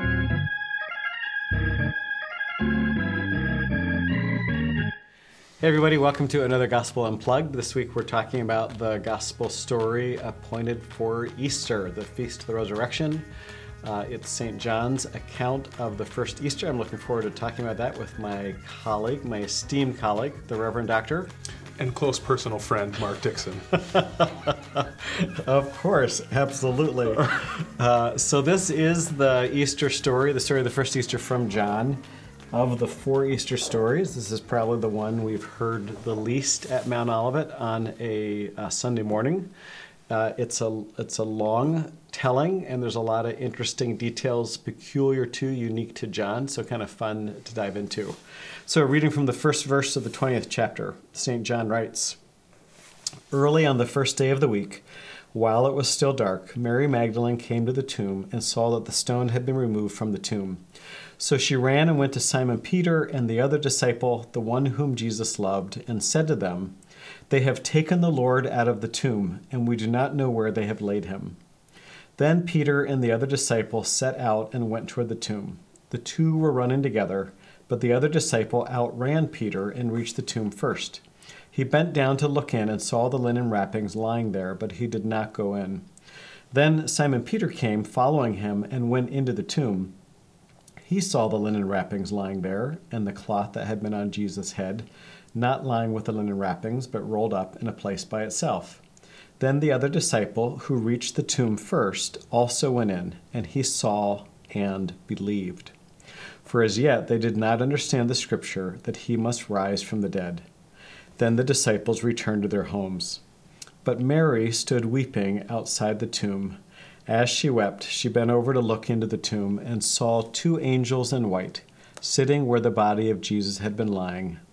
Hey, everybody, welcome to another Gospel Unplugged. This week we're talking about the Gospel story appointed for Easter, the Feast of the Resurrection. Uh, it's St. John's account of the first Easter. I'm looking forward to talking about that with my colleague, my esteemed colleague, the Reverend Doctor. And close personal friend, Mark Dixon. of course, absolutely. Uh, so, this is the Easter story, the story of the first Easter from John. Of the four Easter stories, this is probably the one we've heard the least at Mount Olivet on a, a Sunday morning. Uh, it's a it's a long telling, and there's a lot of interesting details peculiar to, unique to John, so kind of fun to dive into. So, reading from the first verse of the 20th chapter, St. John writes Early on the first day of the week, while it was still dark, Mary Magdalene came to the tomb and saw that the stone had been removed from the tomb. So she ran and went to Simon Peter and the other disciple, the one whom Jesus loved, and said to them, They have taken the Lord out of the tomb, and we do not know where they have laid him. Then Peter and the other disciple set out and went toward the tomb. The two were running together, but the other disciple outran Peter and reached the tomb first. He bent down to look in and saw the linen wrappings lying there, but he did not go in. Then Simon Peter came, following him, and went into the tomb. He saw the linen wrappings lying there, and the cloth that had been on Jesus' head, not lying with the linen wrappings, but rolled up in a place by itself. Then the other disciple, who reached the tomb first, also went in, and he saw and believed. For as yet they did not understand the scripture that he must rise from the dead. Then the disciples returned to their homes. But Mary stood weeping outside the tomb. As she wept, she bent over to look into the tomb and saw two angels in white, sitting where the body of Jesus had been lying,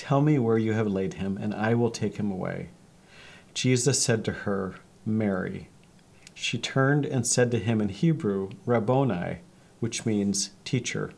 tell me where you have laid him, and I will take him away. Jesus said to her, Mary. She turned and said to him in Hebrew, Rabboni, which means teacher.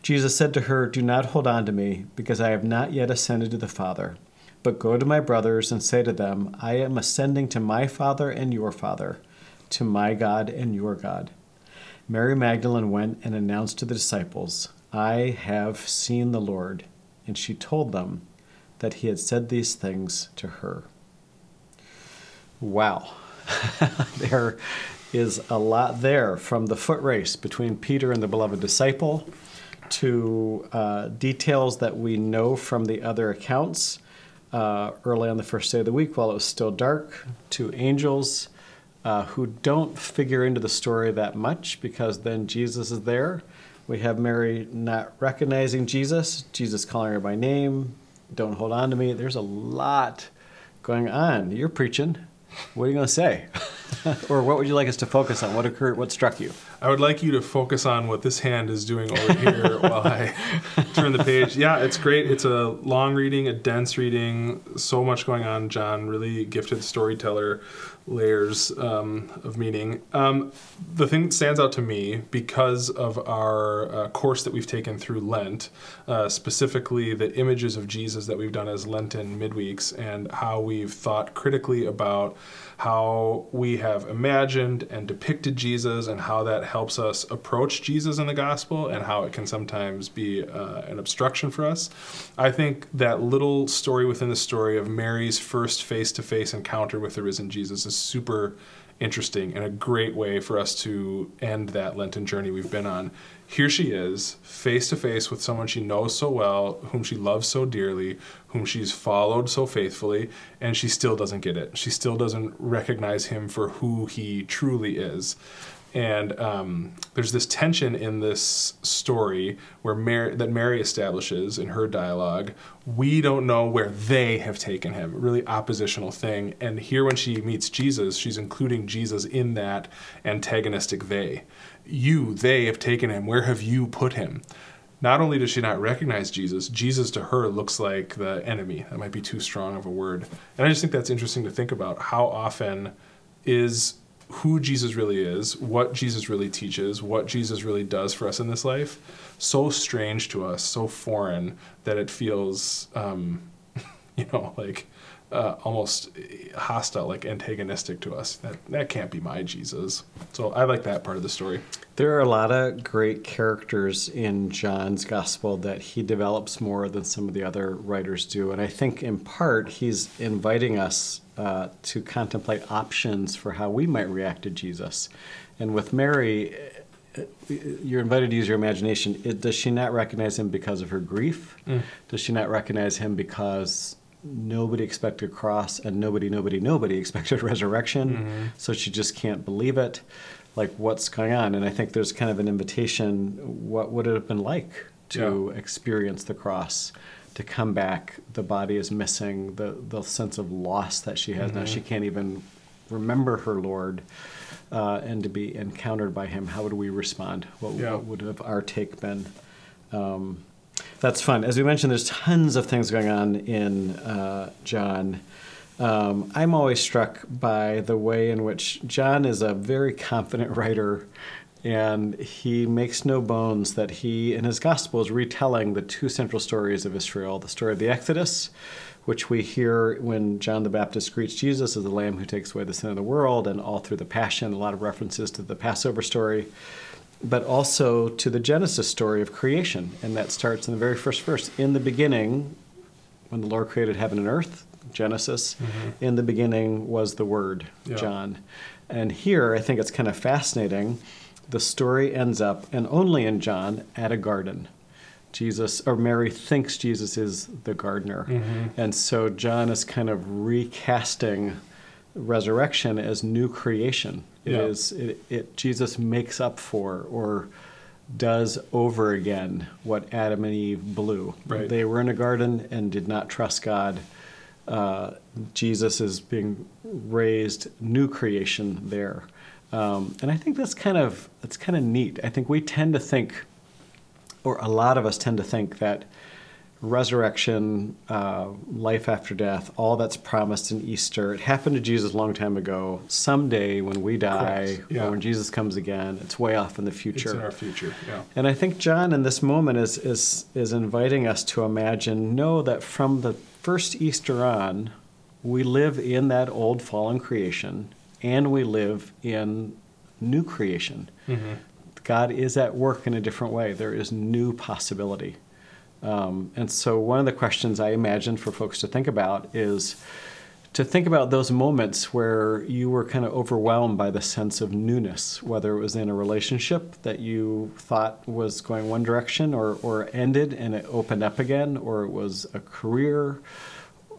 Jesus said to her, Do not hold on to me, because I have not yet ascended to the Father. But go to my brothers and say to them, I am ascending to my Father and your Father to my God and your God. Mary Magdalene went and announced to the disciples, I have seen the Lord. And she told them that he had said these things to her. Wow. there is a lot there from the foot race between Peter and the beloved disciple to uh, details that we know from the other accounts uh, early on the first day of the week while it was still dark, to angels uh, who don't figure into the story that much because then Jesus is there. We have Mary not recognizing Jesus, Jesus calling her by name, don't hold on to me. There's a lot going on. You're preaching. What are you going to say? or what would you like us to focus on? What occurred? What struck you? I would like you to focus on what this hand is doing over here while I turn the page. Yeah, it's great. It's a long reading, a dense reading, so much going on. John, really gifted storyteller, layers um, of meaning. Um, the thing that stands out to me because of our uh, course that we've taken through Lent, uh, specifically the images of Jesus that we've done as Lenten midweeks, and how we've thought critically about how we have imagined and depicted Jesus and how that helps us approach Jesus in the gospel and how it can sometimes be uh, an obstruction for us. I think that little story within the story of Mary's first face to face encounter with the risen Jesus is super interesting and a great way for us to end that Lenten journey we've been on. Here she is, face to face with someone she knows so well, whom she loves so dearly, whom she's followed so faithfully, and she still doesn't get it. She still doesn't recognize him for who he truly is. And um, there's this tension in this story where Mary, that Mary establishes in her dialogue. We don't know where they have taken him. Really oppositional thing. And here, when she meets Jesus, she's including Jesus in that antagonistic they. You, they have taken him. Where have you put him? Not only does she not recognize Jesus, Jesus to her looks like the enemy. That might be too strong of a word. And I just think that's interesting to think about. How often is who Jesus really is, what Jesus really teaches, what Jesus really does for us in this life, so strange to us, so foreign that it feels, um, you know, like uh, almost hostile, like antagonistic to us. That that can't be my Jesus. So I like that part of the story. There are a lot of great characters in John's gospel that he develops more than some of the other writers do, and I think in part he's inviting us uh, to contemplate options for how we might react to Jesus. And with Mary, uh, you're invited to use your imagination. It, does she not recognize him because of her grief? Mm. Does she not recognize him because nobody expected a cross and nobody, nobody, nobody expected resurrection? Mm-hmm. So she just can't believe it. Like, what's going on? And I think there's kind of an invitation what would it have been like to yeah. experience the cross? to come back, the body is missing the, the sense of loss that she has mm-hmm. now. She can't even remember her Lord. Uh, and to be encountered by him, how would we respond? What, yeah. what would have our take been? Um, that's fun. As we mentioned, there's tons of things going on in uh, John. Um, I'm always struck by the way in which John is a very confident writer and he makes no bones that he, in his gospel, is retelling the two central stories of Israel the story of the Exodus, which we hear when John the Baptist greets Jesus as the Lamb who takes away the sin of the world, and all through the Passion, a lot of references to the Passover story, but also to the Genesis story of creation. And that starts in the very first verse In the beginning, when the Lord created heaven and earth, Genesis, mm-hmm. in the beginning was the Word, yeah. John. And here, I think it's kind of fascinating the story ends up, and only in John, at a garden. Jesus or Mary thinks Jesus is the gardener. Mm-hmm. And so John is kind of recasting resurrection as new creation. It yeah. is it, it, Jesus makes up for or does over again what Adam and Eve blew. Right. They were in a garden and did not trust God. Uh, Jesus is being raised new creation there. Um, and I think that's kind of that's kind of neat. I think we tend to think, or a lot of us tend to think that resurrection, uh, life after death, all that's promised in Easter, it happened to Jesus a long time ago. Someday when we die, yeah. or when Jesus comes again, it's way off in the future. It's in our future, yeah. And I think John in this moment is is is inviting us to imagine, know that from the first Easter on, we live in that old fallen creation and we live in new creation. Mm-hmm. God is at work in a different way. There is new possibility. Um, and so, one of the questions I imagine for folks to think about is to think about those moments where you were kind of overwhelmed by the sense of newness, whether it was in a relationship that you thought was going one direction or, or ended and it opened up again, or it was a career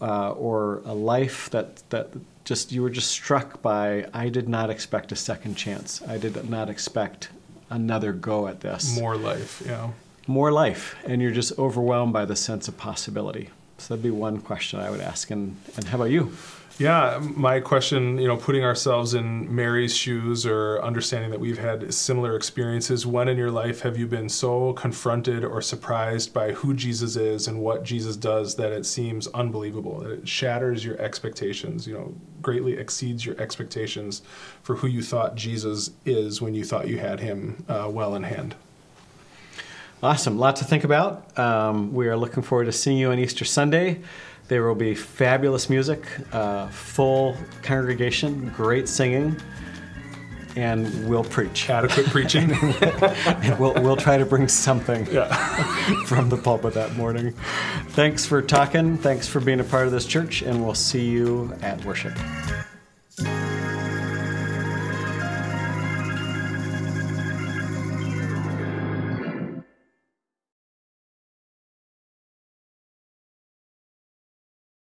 uh, or a life that, that just you were just struck by I did not expect a second chance. I did not expect another go at this. More life, yeah. More life, and you're just overwhelmed by the sense of possibility. So that'd be one question I would ask. And, and how about you? Yeah, my question, you know, putting ourselves in Mary's shoes or understanding that we've had similar experiences, when in your life have you been so confronted or surprised by who Jesus is and what Jesus does that it seems unbelievable, that it shatters your expectations, you know, greatly exceeds your expectations for who you thought Jesus is when you thought you had him uh, well in hand? Awesome. A lot to think about. Um, we are looking forward to seeing you on Easter Sunday. There will be fabulous music, uh, full congregation, great singing, and we'll preach. Adequate preaching. and we'll, we'll try to bring something yeah. from the pulpit that morning. Thanks for talking. Thanks for being a part of this church, and we'll see you at worship.